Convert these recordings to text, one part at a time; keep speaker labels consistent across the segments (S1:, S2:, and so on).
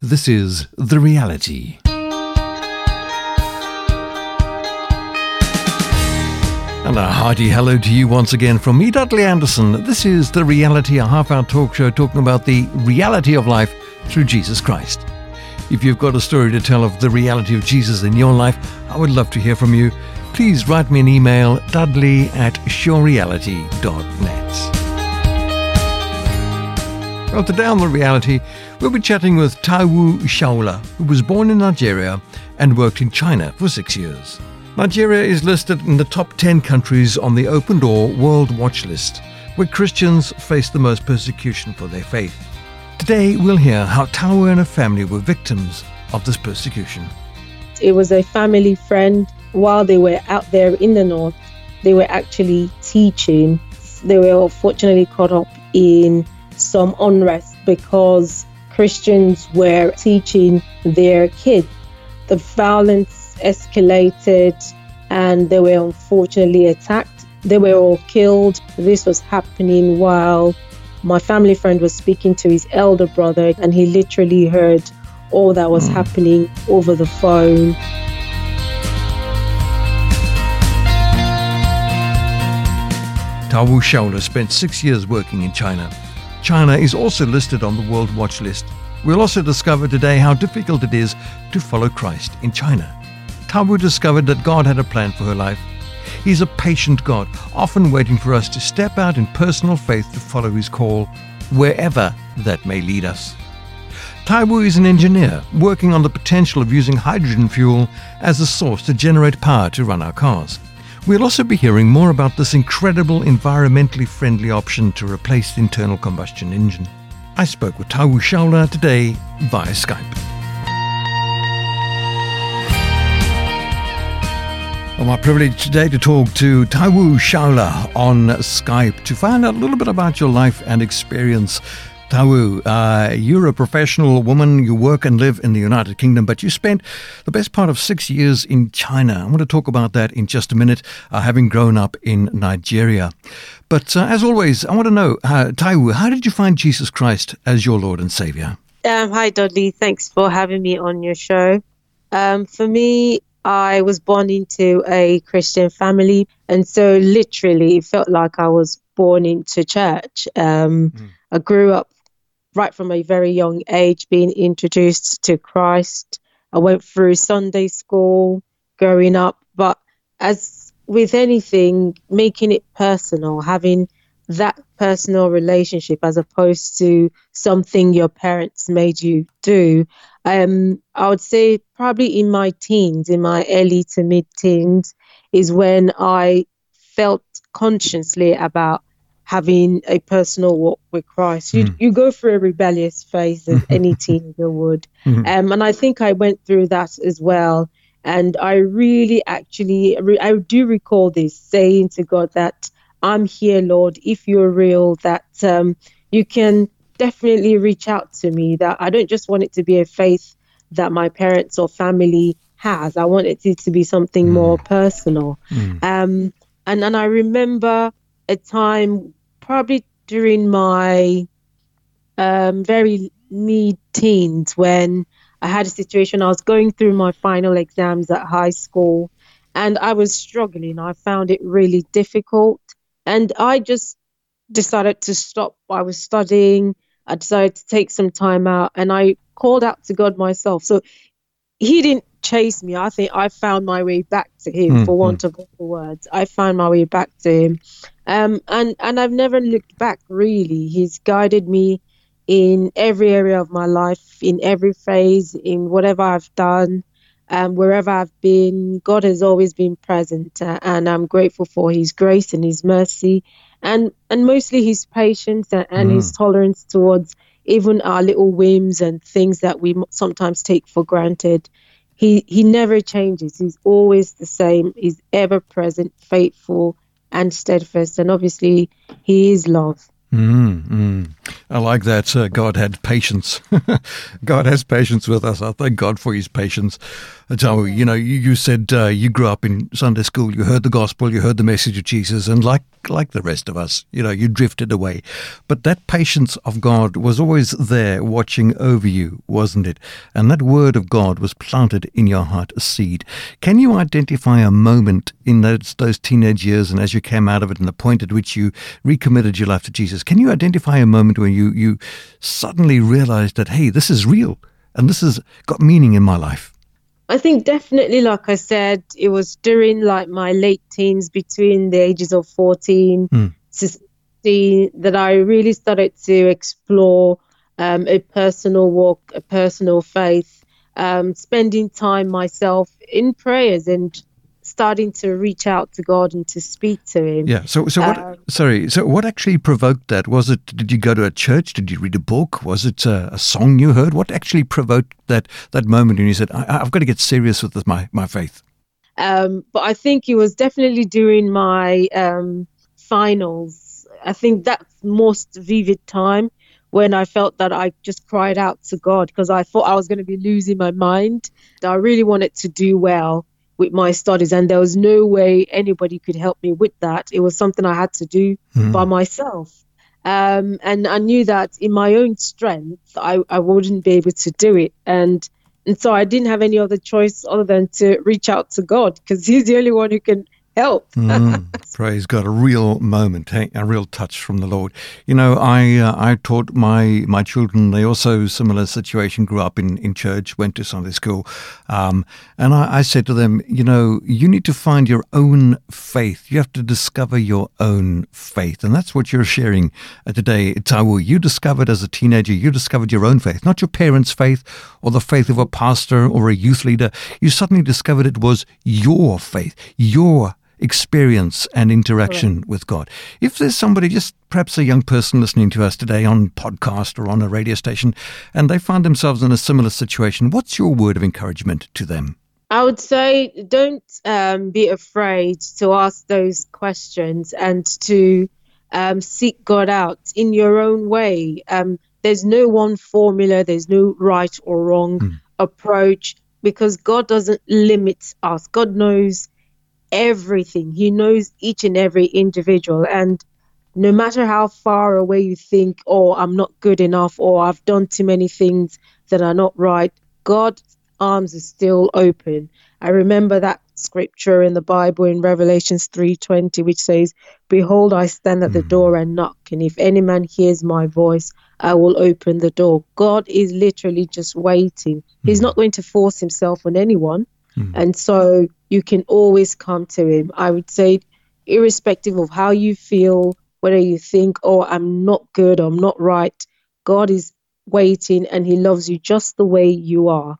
S1: This is The Reality. And a hearty hello to you once again from me, Dudley Anderson. This is The Reality, a half hour talk show talking about the reality of life through Jesus Christ. If you've got a story to tell of the reality of Jesus in your life, I would love to hear from you. Please write me an email, dudley at surereality.net. Well, today on The Reality, we'll be chatting with Taiwo Saola, who was born in Nigeria and worked in China for six years. Nigeria is listed in the top 10 countries on the Open Door World Watch List, where Christians face the most persecution for their faith. Today, we'll hear how Taiwo and her family were victims of this persecution.
S2: It was a family friend. While they were out there in the north, they were actually teaching. They were unfortunately caught up in some unrest because Christians were teaching their kids. The violence escalated and they were unfortunately attacked. They were all killed. This was happening while my family friend was speaking to his elder brother, and he literally heard all that was mm. happening over the phone.
S1: Taiwo Saola spent six years working in China. China is also listed on the World Watch List. We'll also discover today how difficult it is to follow Christ in China. Taiwo discovered that God had a plan for her life. He's a patient God, often waiting for us to step out in personal faith to follow His call, wherever that may lead us. Taiwo is an engineer working on the potential of using hydrogen fuel as a source to generate power to run our cars. We'll also be hearing more about this incredible environmentally friendly option to replace the internal combustion engine. I spoke with Taiwo Saola today via Skype. Well, my privilege today to talk to Taiwo Saola on Skype to find out a little bit about your life and experience Taiwo, uh, you're a professional woman. You work and live in the United Kingdom, but you spent the best part of six years in China. I want to talk about that in just a minute, uh, having grown up in Nigeria. But uh, as always, I want to know, uh, Taiwo, how did you find Jesus Christ as your Lord and Savior?
S2: Um, hi, Dudley. Thanks for having me on your show. Um, for me, I was born into a Christian family, and so literally it felt like I was born into church. Um, mm. I grew up right from a very young age being introduced to Christ. I went through Sunday school growing up, but as with anything, making it personal, having that personal relationship as opposed to something your parents made you do. Um, I would say probably in my teens, in my early to mid teens, is when I felt consciously about having a personal walk with Christ. You, mm. you go through a rebellious phase as any teenager would. Mm. Um, and I think I went through that as well. And I really actually, I do recall this saying to God that I'm here, Lord, if you're real, that um, you can definitely reach out to me, that I don't just want it to be a faith that my parents or family has. I want it to, to be something mm. more personal. Mm. Um, and then I remember a time probably during my um, very mid teens when I had a situation. I was going through my final exams at high school and I was struggling. I found it really difficult. And I just decided to stop. I was studying. I decided to take some time out and I called out to God myself. So he didn't chase me. I think I found my way back to him, mm-hmm. for want of better words. I found my way back to him. Um, and, and I've never looked back, really. He's guided me in every area of my life, in every phase, in whatever I've done, um, wherever I've been. God has always been present, uh, and I'm grateful for His grace and His mercy, and and mostly His patience and, and mm. His tolerance towards even our little whims and things that we sometimes take for granted. He he never changes. He's always the same. He's ever present, faithful, and steadfast. And obviously, He is love.
S1: Mm, I like that. Uh, God had patience. God has patience with us. I thank God for His patience. So, you know, you, you said uh, you grew up in Sunday school, you heard the gospel, you heard the message of Jesus, and like like the rest of us, you know, you drifted away. But that patience of God was always there watching over you, wasn't it? And that word of God was planted in your heart, a seed. Can you identify a moment in those, those teenage years and as you came out of it and the point at which you recommitted your life to Jesus? Can you identify a moment where you, you suddenly realized that, hey, this is real and this has got meaning in my life?
S2: I think definitely, like I said, it was during like my late teens, between the ages of 14 mm. to 16, that I really started to explore um, a personal walk, a personal faith, um, spending time myself in prayers and starting to reach out to God and to speak to Him.
S1: Yeah. So, so what? Um, sorry. So, what actually provoked that? Was it? Did you go to a church? Did you read a book? Was it a, a song you heard? What actually provoked that that moment when you said, I, have got to get serious with this, my my faith"?
S2: Um, but I think it was definitely during my um, finals. I think that's most vivid time when I felt that I just cried out to God because I thought I was going to be losing my mind. I really wanted to do well with my studies and there was no way anybody could help me with that. It was something i had to do mm. by myself. Um, and i knew that in my own strength I, I wouldn't be able to do it. And and so i didn't have any other choice other than to reach out to god because he's the only one who can help.
S1: mm, praise God! A real moment, hey? a real touch from the Lord. You know, I uh, I taught my my children. They also similar situation. Grew up in in church, went to Sunday school, um, and I, I said to them, you know, you need to find your own faith. You have to discover your own faith, and that's what you're sharing uh, today, Taiwo. You discovered as a teenager, you discovered your own faith, not your parents' faith or the faith of a pastor or a youth leader. You suddenly discovered it was your faith, your experience and interaction with God. If there's somebody, just perhaps a young person listening to us today on podcast or on a radio station, and they find themselves in a similar situation, what's your word of encouragement to them?
S2: I would say don't um, be afraid to ask those questions and to um, seek God out in your own way. Um, there's no one formula, there's no right or wrong mm. approach because God doesn't limit us. God knows everything. He knows each and every individual. And no matter how far away you think, oh, I'm not good enough, or I've done too many things that are not right, God's arms are still open. I remember that scripture in the Bible in Revelations 3:20 which says behold I stand at the mm. door and knock and if any man hears my voice I will open the door God is literally just waiting he's mm. not going to force himself on anyone Mm. And so you can always come to Him. I would say, irrespective of how you feel, whether you think, oh, I'm not good, I'm not right, God is waiting and He loves you just the way you are.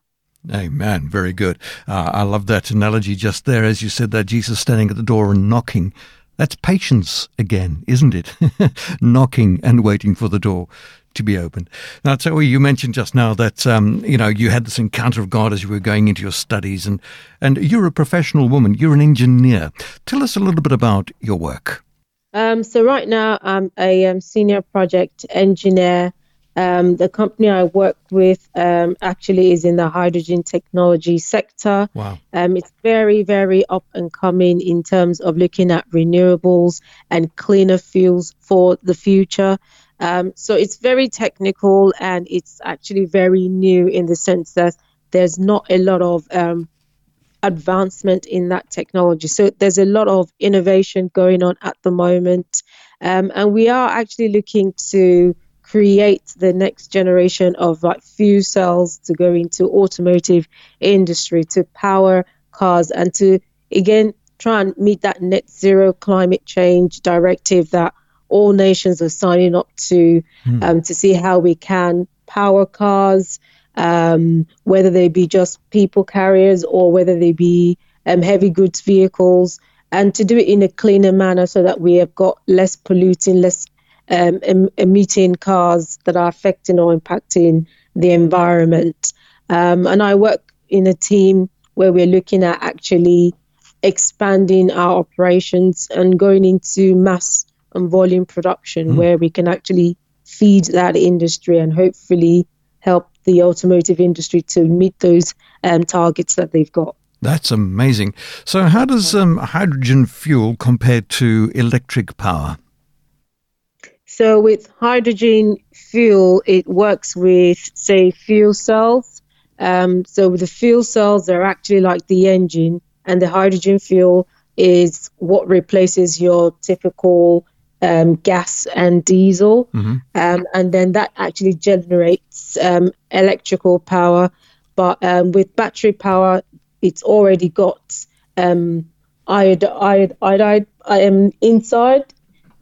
S1: Amen. Very good. Uh, I love that analogy just there, as you said that Jesus standing at the door and knocking. That's patience again, isn't it? knocking and waiting for the door to be opened. Now, so you mentioned just now that um, you know you had this encounter of God as you were going into your studies, and and you're a professional woman. You're an engineer. Tell us a little bit about your work.
S2: Um, so right now, I'm a um, senior project engineer. Um, the company I work with um, actually is in the hydrogen technology sector.
S1: Wow.
S2: Um, it's very, very up and coming in terms of looking at renewables and cleaner fuels for the future. Um, so it's very technical and it's actually very new in the sense that there's not a lot of um, advancement in that technology. So there's a lot of innovation going on at the moment. Um, and we are actually looking to create the next generation of like fuel cells to go into automotive industry to power cars and to again try and meet that net zero climate change directive that all nations are signing up to mm. um, to see how we can power cars, um, whether they be just people carriers or whether they be um, heavy goods vehicles, and to do it in a cleaner manner so that we have got less polluting, less um, em- emitting cars that are affecting or impacting the environment. Um, and I work in a team where we're looking at actually expanding our operations and going into mass and volume production mm. where we can actually feed that industry and hopefully help the automotive industry to meet those um, targets that they've got.
S1: That's amazing. So, how does um, hydrogen fuel compare to electric power?
S2: So, with hydrogen fuel, it works with, say, fuel cells. Um, so, with the fuel cells, they're actually like the engine, and the hydrogen fuel is what replaces your typical um, gas and diesel. Mm-hmm. Um, and then that actually generates um, electrical power. But um, with battery power, it's already got um, iodide, iodide um, inside.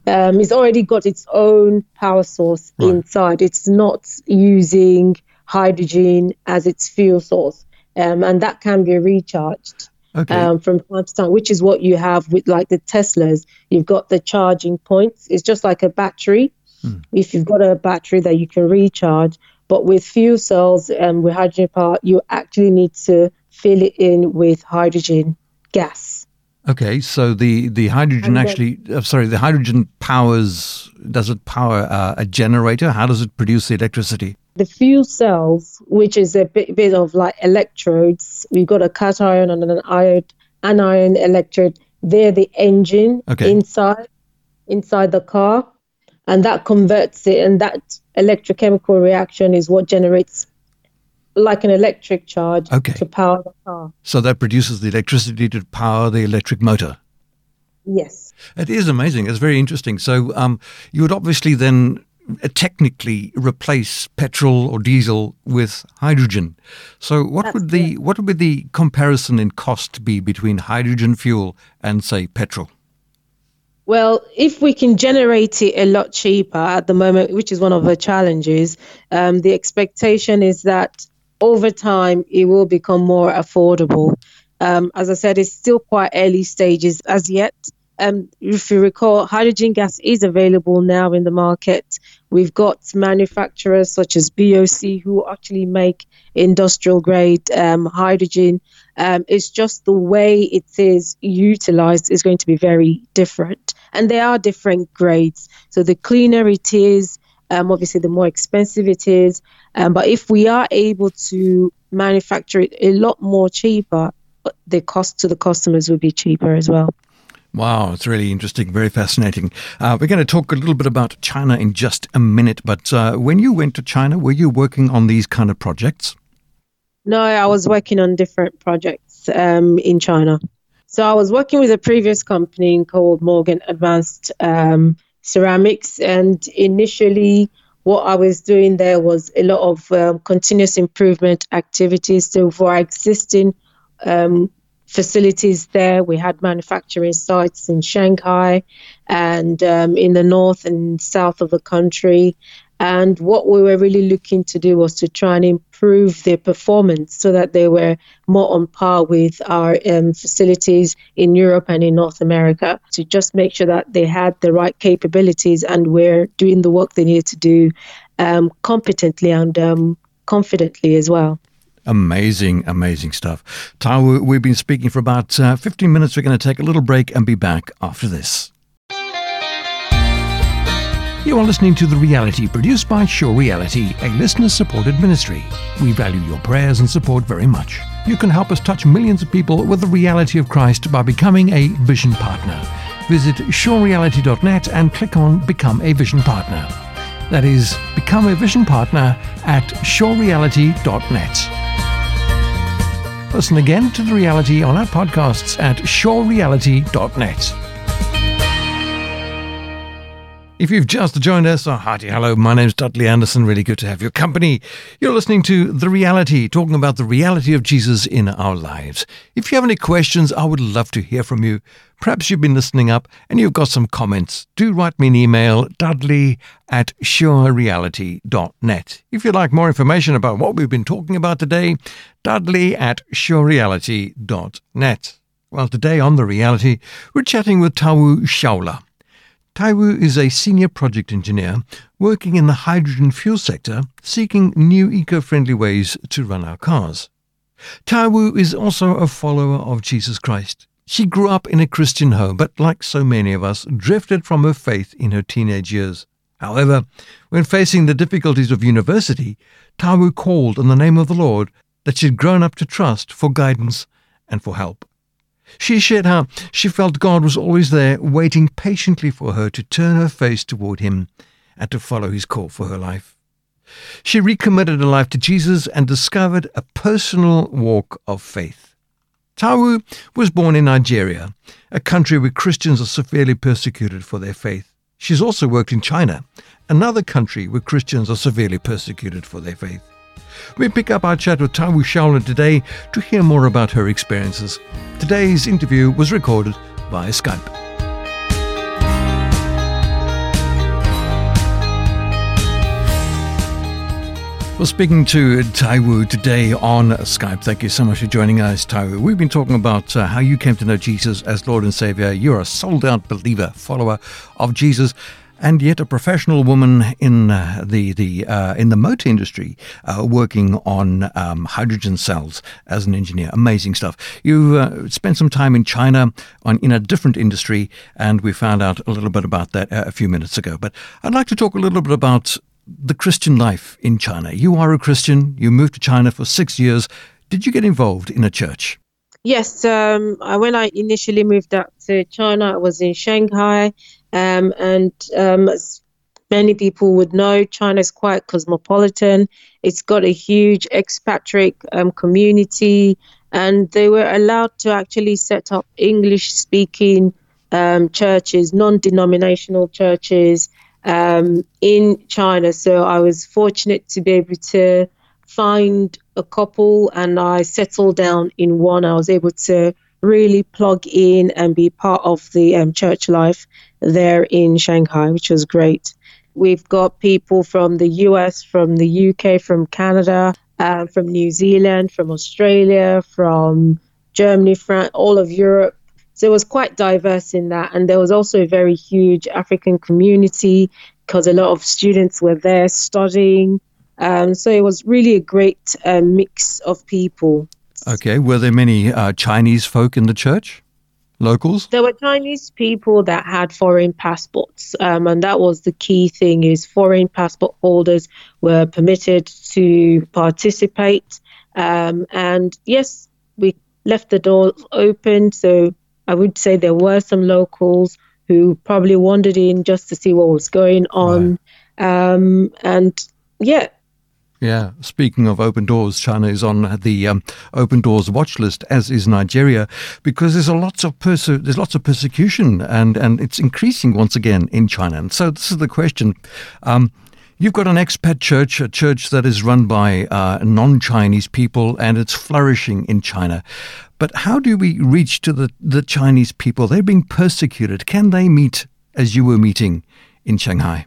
S2: Um, it's already got its own power source right. inside. It's not using hydrogen as its fuel source, um, and that can be recharged okay. um, from time to time, which is what you have with like the Teslas. You've got the charging points. It's just like a battery. Hmm. If you've got a battery that you can recharge, but with fuel cells and with hydrogen power, you actually need to fill it in with hydrogen gas.
S1: Okay, so the the hydrogen then, actually, uh, sorry, the hydrogen powers. Does it power uh, a generator? How does it produce the electricity?
S2: The fuel cells, which is a bit, bit of like electrodes, we've got a cation and an ion, anion electrode. They're the engine okay. inside inside the car, and that converts it, and that electrochemical reaction is what generates like an electric charge okay. to power the car.
S1: So that produces the electricity to power the electric motor.
S2: Yes.
S1: It is amazing. It's very interesting. So um, you would obviously then uh, technically replace petrol or diesel with hydrogen. So what That's would the what would the comparison in cost be between hydrogen fuel and say petrol?
S2: Well, if we can generate it a lot cheaper at the moment, which is one of the challenges, um, the expectation is that over time it will become more affordable. Um, as I said, it's still quite early stages as yet. Um, if you recall, hydrogen gas is available now in the market. We've got manufacturers such as BOC who actually make industrial grade um, hydrogen. Um, it's just the way it is utilized is going to be very different. And there are different grades. So the cleaner it is, um, obviously, the more expensive it is. Um, but if we are able to manufacture it a lot more cheaper, the cost to the customers would be cheaper as well.
S1: Wow, it's really interesting, very fascinating. Uh, we're going to talk a little bit about China in just a minute. But uh, when you went to China, were you working on these kind of projects?
S2: No, I was working on different projects um, in China. So I was working with a previous company called Morgan Advanced um, ceramics. And initially, what I was doing there was a lot of um, continuous improvement activities. So for our existing um, facilities there, we had manufacturing sites in Shanghai and um, in the north and south of the country. And what we were really looking to do was to try and improve their performance so that they were more on par with our um, facilities in Europe and in North America to just make sure that they had the right capabilities and were doing the work they needed to do um, competently and um, confidently as well.
S1: Amazing, amazing stuff. Taiwo, we've been speaking for about uh, 15 minutes. We're going to take a little break and be back after this. You are listening to The Reality, produced by Sure Reality, a listener supported ministry. We value your prayers and support very much. You can help us touch millions of people with the reality of Christ by becoming a Vision Partner. Visit surereality.net and click on Become a Vision Partner. That is, become a Vision Partner at surereality.net. Listen again to The Reality on our podcasts at surereality.net. If you've just joined us, oh, hearty hello. My name's Dudley Anderson. Really good to have your company. You're listening to The Reality, talking about the reality of Jesus in our lives. If you have any questions, I would love to hear from you. Perhaps you've been listening up and you've got some comments. Do write me an email, dudley at surereality.net. If you'd like more information about what we've been talking about today, dudley at surereality.net. Well, today on The Reality, we're chatting with Taiwo Saola. Taiwo is a senior project engineer working in the hydrogen fuel sector, seeking new eco friendly ways to run our cars. Taiwo is also a follower of Jesus Christ. She grew up in a Christian home, but like so many of us, drifted from her faith in her teenage years. However, when facing the difficulties of university, Taiwo called on the name of the Lord that she'd grown up to trust for guidance and for help. She shared how she felt God was always there, waiting patiently for her to turn her face toward Him and to follow His call for her life. She recommitted her life to Jesus and discovered a personal walk of faith. Taiwo was born in Nigeria, a country where Christians are severely persecuted for their faith. She's also worked in China, another country where Christians are severely persecuted for their faith. We pick up our chat with Taiwo Saola today to hear more about her experiences. Today's interview was recorded via Skype. Well, speaking to Taiwo today on Skype. Thank you so much for joining us, Taiwo. We've been talking about uh, how you came to know Jesus as Lord and Savior. You're a sold out believer, follower of Jesus and yet a professional woman in uh, the the uh, in the motor industry, uh, working on um, hydrogen cells as an engineer. Amazing stuff. You uh, spent some time in China on in a different industry, and we found out a little bit about that uh, a few minutes ago. But I'd like to talk a little bit about the Christian life in China. You are a Christian. You moved to China for six years. Did you get involved in a church?
S2: Yes, um, when I initially moved out to China, I was in Shanghai, um, and um, as many people would know, China is quite cosmopolitan. It's got a huge expatriate um, community, and they were allowed to actually set up English speaking um, churches, non denominational churches um, in China. So I was fortunate to be able to find a couple and I settled down in one. I was able to really plug in and be part of the um, church life there in Shanghai, which was great. We've got people from the US, from the UK, from Canada, uh, from New Zealand, from Australia, from Germany, France, all of Europe. So it was quite diverse in that. And there was also a very huge African community because a lot of students were there studying. Um, so it was really a great uh, mix of people.
S1: Okay. Were there many uh, Chinese folk in the church? Locals?
S2: There were Chinese people that had foreign passports, um, and that was the key thing: is foreign passport holders were permitted to participate. Um, and yes, we left the doors open, so I would say there were some locals who probably wandered in just to see what was going on. Right. Um, and yeah,
S1: yeah, speaking of open doors, China is on the um, open doors watch list, as is Nigeria, because there's a lots of perse- there's lots of persecution, and and it's increasing once again in China. And so this is the question: um, You've got an expat church, a church that is run by uh, non-Chinese people, and it's flourishing in China. But how do we reach to the the Chinese people? They're being persecuted. Can they meet as you were meeting in Shanghai?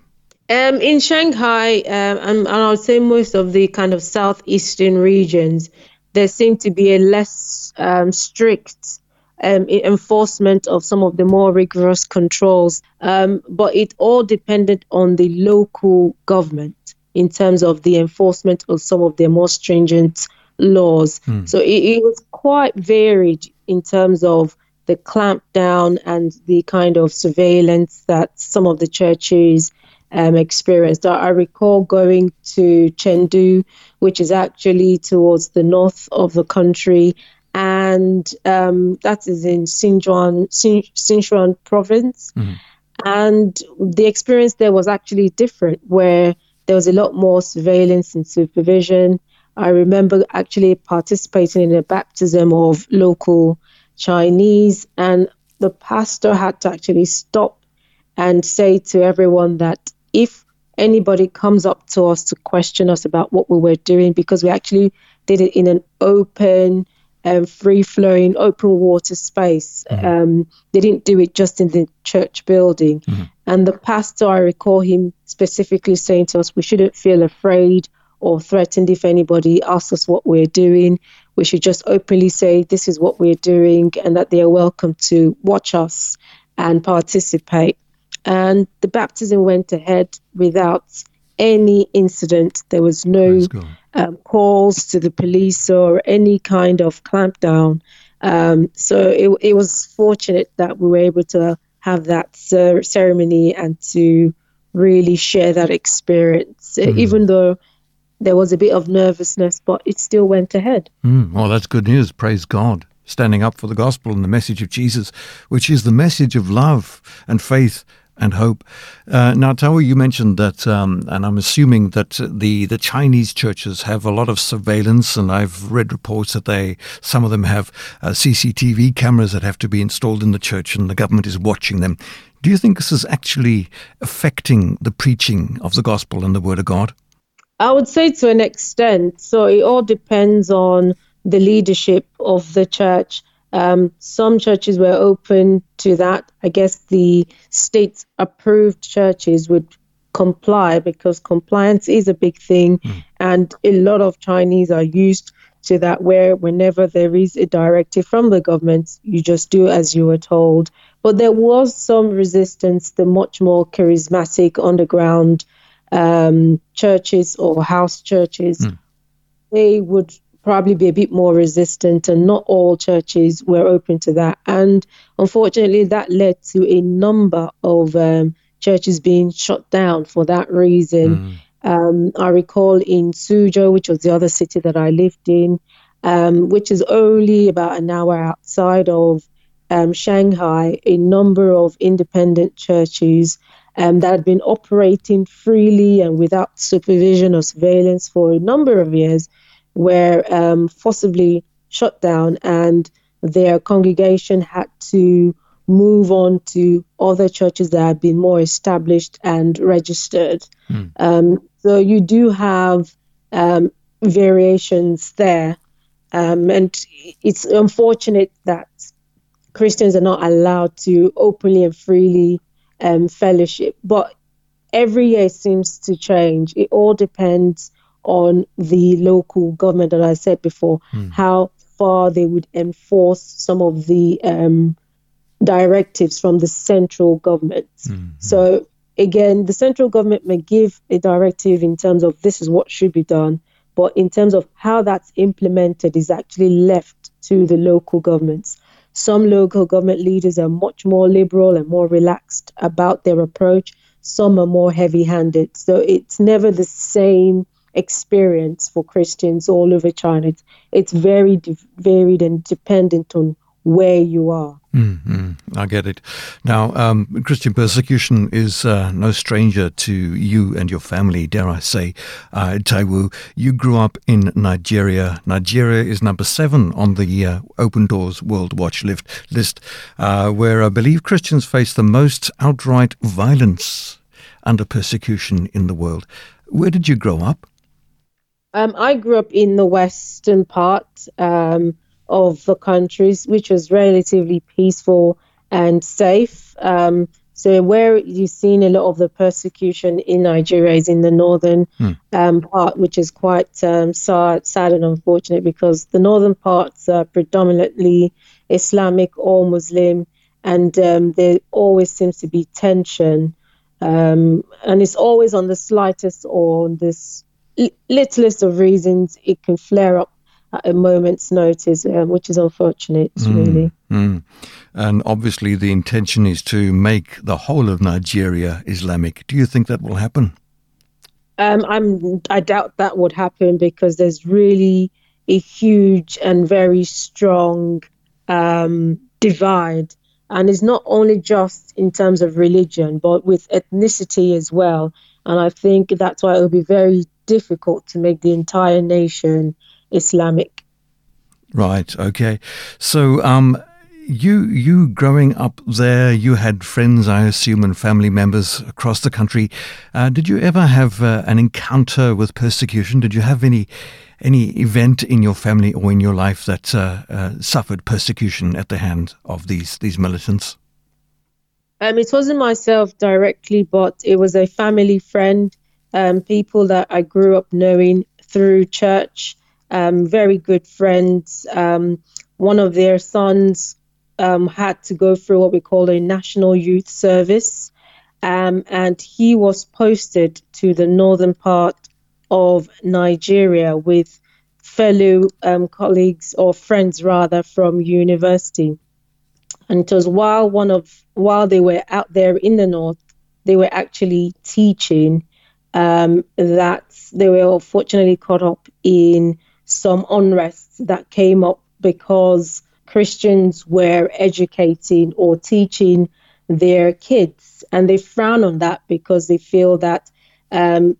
S2: Um, in Shanghai, um, and, and I would say most of the kind of southeastern regions, there seemed to be a less um, strict um, enforcement of some of the more rigorous controls. Um, but it all depended on the local government in terms of the enforcement of some of their more stringent laws. Hmm. So it, it was quite varied in terms of the clampdown and the kind of surveillance that some of the churches um, experienced. I, I recall going to Chengdu, which is actually towards the north of the country, and um, that is in Sichuan, Sichuan province. Mm-hmm. And the experience there was actually different, where there was a lot more surveillance and supervision. I remember actually participating in a baptism of local Chinese, and the pastor had to actually stop and say to everyone that if anybody comes up to us to question us about what we were doing, because we actually did it in an open, um, free flowing, open water space. Mm-hmm. Um, they didn't do it just in the church building. Mm-hmm. And the pastor, I recall him specifically saying to us, we shouldn't feel afraid or threatened if anybody asks us what we're doing. We should just openly say this is what we're doing and that they are welcome to watch us and participate and the baptism went ahead without any incident. There was no um, calls to the police or any kind of clampdown. Um, so it, it was fortunate that we were able to have that ceremony and to really share that experience, mm. even though there was a bit of nervousness, but it still went ahead.
S1: Mm. Well, that's good news. Praise God. Standing up for the gospel and the message of Jesus, which is the message of love and faith and hope. Uh, now, Tao, you mentioned that, um, and I'm assuming that the, the Chinese churches have a lot of surveillance, and I've read reports that they some of them have uh, CCTV cameras that have to be installed in the church, and the government is watching them. Do you think this is actually affecting the preaching of the gospel and the word of God?
S2: I would say to an extent. So it all depends on the leadership of the church. Um, some churches were open to that. I guess the state approved churches would comply because compliance is a big thing. Mm. And a lot of Chinese are used to that, where whenever there is a directive from the government, you just do as you were told. But there was some resistance, the much more charismatic underground um, churches or house churches. Mm. They would probably be a bit more resistant, and not all churches were open to that. And unfortunately, that led to a number of um, churches being shut down for that reason. Mm. Um, I recall in Suzhou, which was the other city that I lived in, um, which is only about an hour outside of um, Shanghai, a number of independent churches um, that had been operating freely and without supervision or surveillance for a number of years were um, forcibly shut down and their congregation had to move on to other churches that have been more established and registered. Mm. Um, so you do have um, variations there. Um, and it's unfortunate that Christians are not allowed to openly and freely um, fellowship. But every year seems to change. It all depends on the local government, as I said before, mm. how far they would enforce some of the um, directives from the central government. Mm-hmm. So, again, the central government may give a directive in terms of this is what should be done, but in terms of how that's implemented is actually left to the local governments. Some local government leaders are much more liberal and more relaxed about their approach. Some are more heavy handed. So it's never the same experience for Christians all over China. It's, it's very varied and dependent on where you are.
S1: Mm-hmm. I get it. Now, um, Christian persecution is uh, no stranger to you and your family, dare I say. Uh, Taiwo, you grew up in Nigeria. Nigeria is number seven on the uh, Open Doors World Watch list, uh, where I believe Christians face the most outright violence under persecution in the world. Where did you grow up?
S2: Um, I grew up in the western part. Um, of the countries, which was relatively peaceful and safe. Um, so where you've seen a lot of the persecution in Nigeria is in the northern hmm. um, part, which is quite um, sad, sad, and unfortunate because the northern parts are predominantly Islamic or Muslim, and um, there always seems to be tension, um, and it's always on the slightest or on this littlest of reasons it can flare up at a moment's notice, um, which is unfortunate, mm, really.
S1: Mm. And obviously, the intention is to make the whole of Nigeria Islamic. Do you think that will happen?
S2: Um, I'm. I doubt that would happen because there's really a huge and very strong um, divide, and it's not only just in terms of religion, but with ethnicity as well. And I think that's why it will be very difficult to make the entire nation Islamic.
S1: Right. Okay. So, um, you you growing up there, you had friends, I assume, and family members across the country. Uh, did you ever have uh, an encounter with persecution? Did you have any any event in your family or in your life that uh, uh suffered persecution at the hand of these these militants?
S2: Um, it wasn't myself directly, but it was a family friend, um, people that I grew up knowing through church um, very good friends. Um, one of their sons um, had to go through what we call a national youth service, um, and he was posted to the northern part of Nigeria with fellow um, colleagues or friends rather from university. And it was while one of while they were out there in the north they were actually teaching um, that they were unfortunately caught up in some unrest that came up because Christians were educating or teaching their kids, and they frown on that because they feel that um,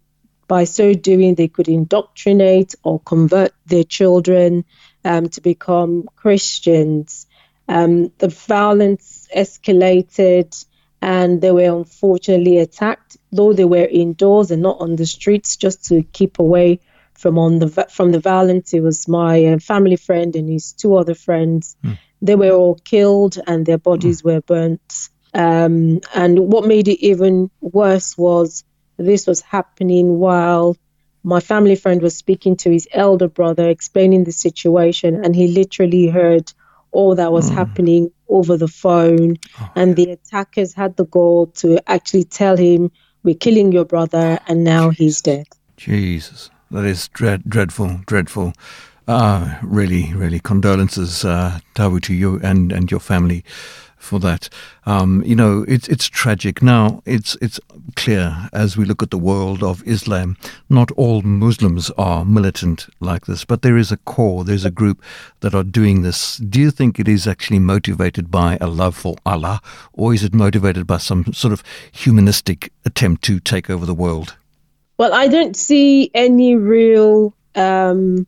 S2: by so doing they could indoctrinate or convert their children um, to become Christians. Um, the violence escalated and they were unfortunately attacked, though they were indoors and not on the streets, just to keep away from on the from the violence. It was my uh, family friend and his two other friends. Mm. They were all killed and their bodies mm. were burnt. Um, and what made it even worse was this was happening while my family friend was speaking to his elder brother, explaining the situation, and he literally heard all that was mm. happening over the phone. Oh, and the attackers had the goal to actually tell him, We're killing your brother, and now he's dead.
S1: Jesus, that is dread, dreadful, dreadful. Uh, really, really condolences, uh, Tabu, to you and, and your family for that. Um, you know, it's it's tragic. Now, it's it's clear as we look at the world of Islam, not all Muslims are militant like this, but there is a core, there's a group that are doing this. Do you think it is actually motivated by a love for Allah, or is it motivated by some sort of humanistic attempt to take over the world?
S2: Well, I don't see any real um,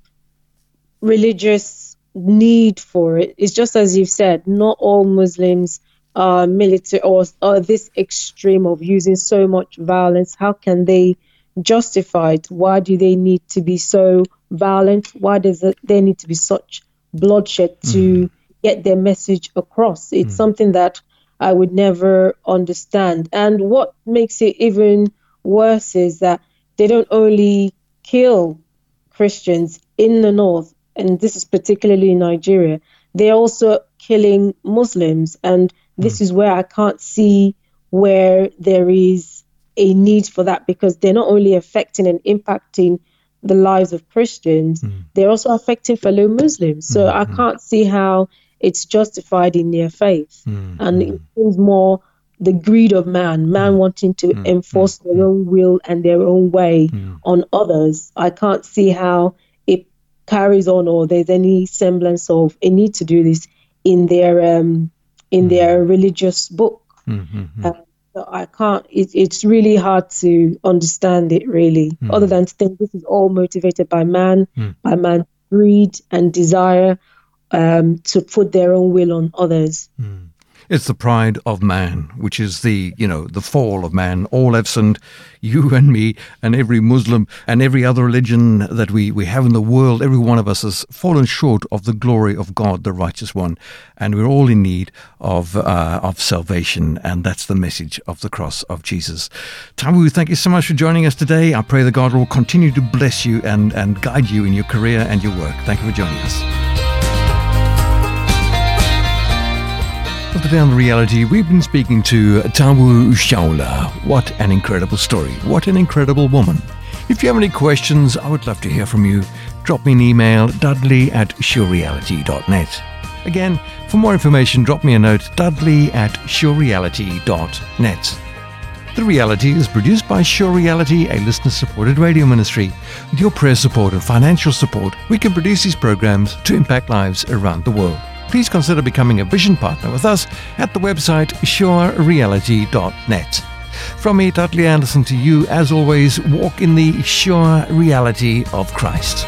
S2: religious need for it. It's just as you've said, not all Muslims are military or are this extreme of using so much violence. How can they justify it? Why do they need to be so violent? Why does it, there need to be such bloodshed to mm. get their message across? It's mm. something that I would never understand. And what makes it even worse is that they don't only kill Christians in the north, and this is particularly in Nigeria, they're also killing Muslims. And this mm. is where I can't see where there is a need for that because they're not only affecting and impacting the lives of Christians, mm. they're also affecting fellow Muslims. So mm. I hmm. can't see how it's justified in their faith. Hmm. And it hmm. seems more the greed of man, man wanting to enforce their own will and their own way on others. I can't see how carries on or there's any semblance of a need to do this in their um, in mm-hmm. their religious book. Mm-hmm. Uh, so I can't. It, it's really hard to understand it, really, mm-hmm. other than to think this is all motivated by man, mm. by man's greed and desire um, to put their own will on others.
S1: Mm. It's the pride of man, which is the, you know, the fall of man. All sinned, you and me and every Muslim and every other religion that we, we have in the world. Every one of us has fallen short of the glory of God, the righteous one. And we're all in need of, uh, of salvation. And that's the message of the cross of Jesus. Tabu, thank you so much for joining us today. I pray that God will continue to bless you and, and guide you in your career and your work. Thank you for joining us. Today on Reality, we've been speaking to Taiwo Saola. What an incredible story. What an incredible woman. If you have any questions, I would love to hear from you. Drop me an email, dudley at surereality.net. Again, for more information, drop me a note, dudley at surereality.net. The Reality is produced by Sure Reality, a listener supported radio ministry. With your prayer support and financial support, we can produce these programs to impact lives around the world please consider becoming a vision partner with us at the website surereality.net. From me, Dudley Anderson, to you, as always, walk in the sure reality of Christ.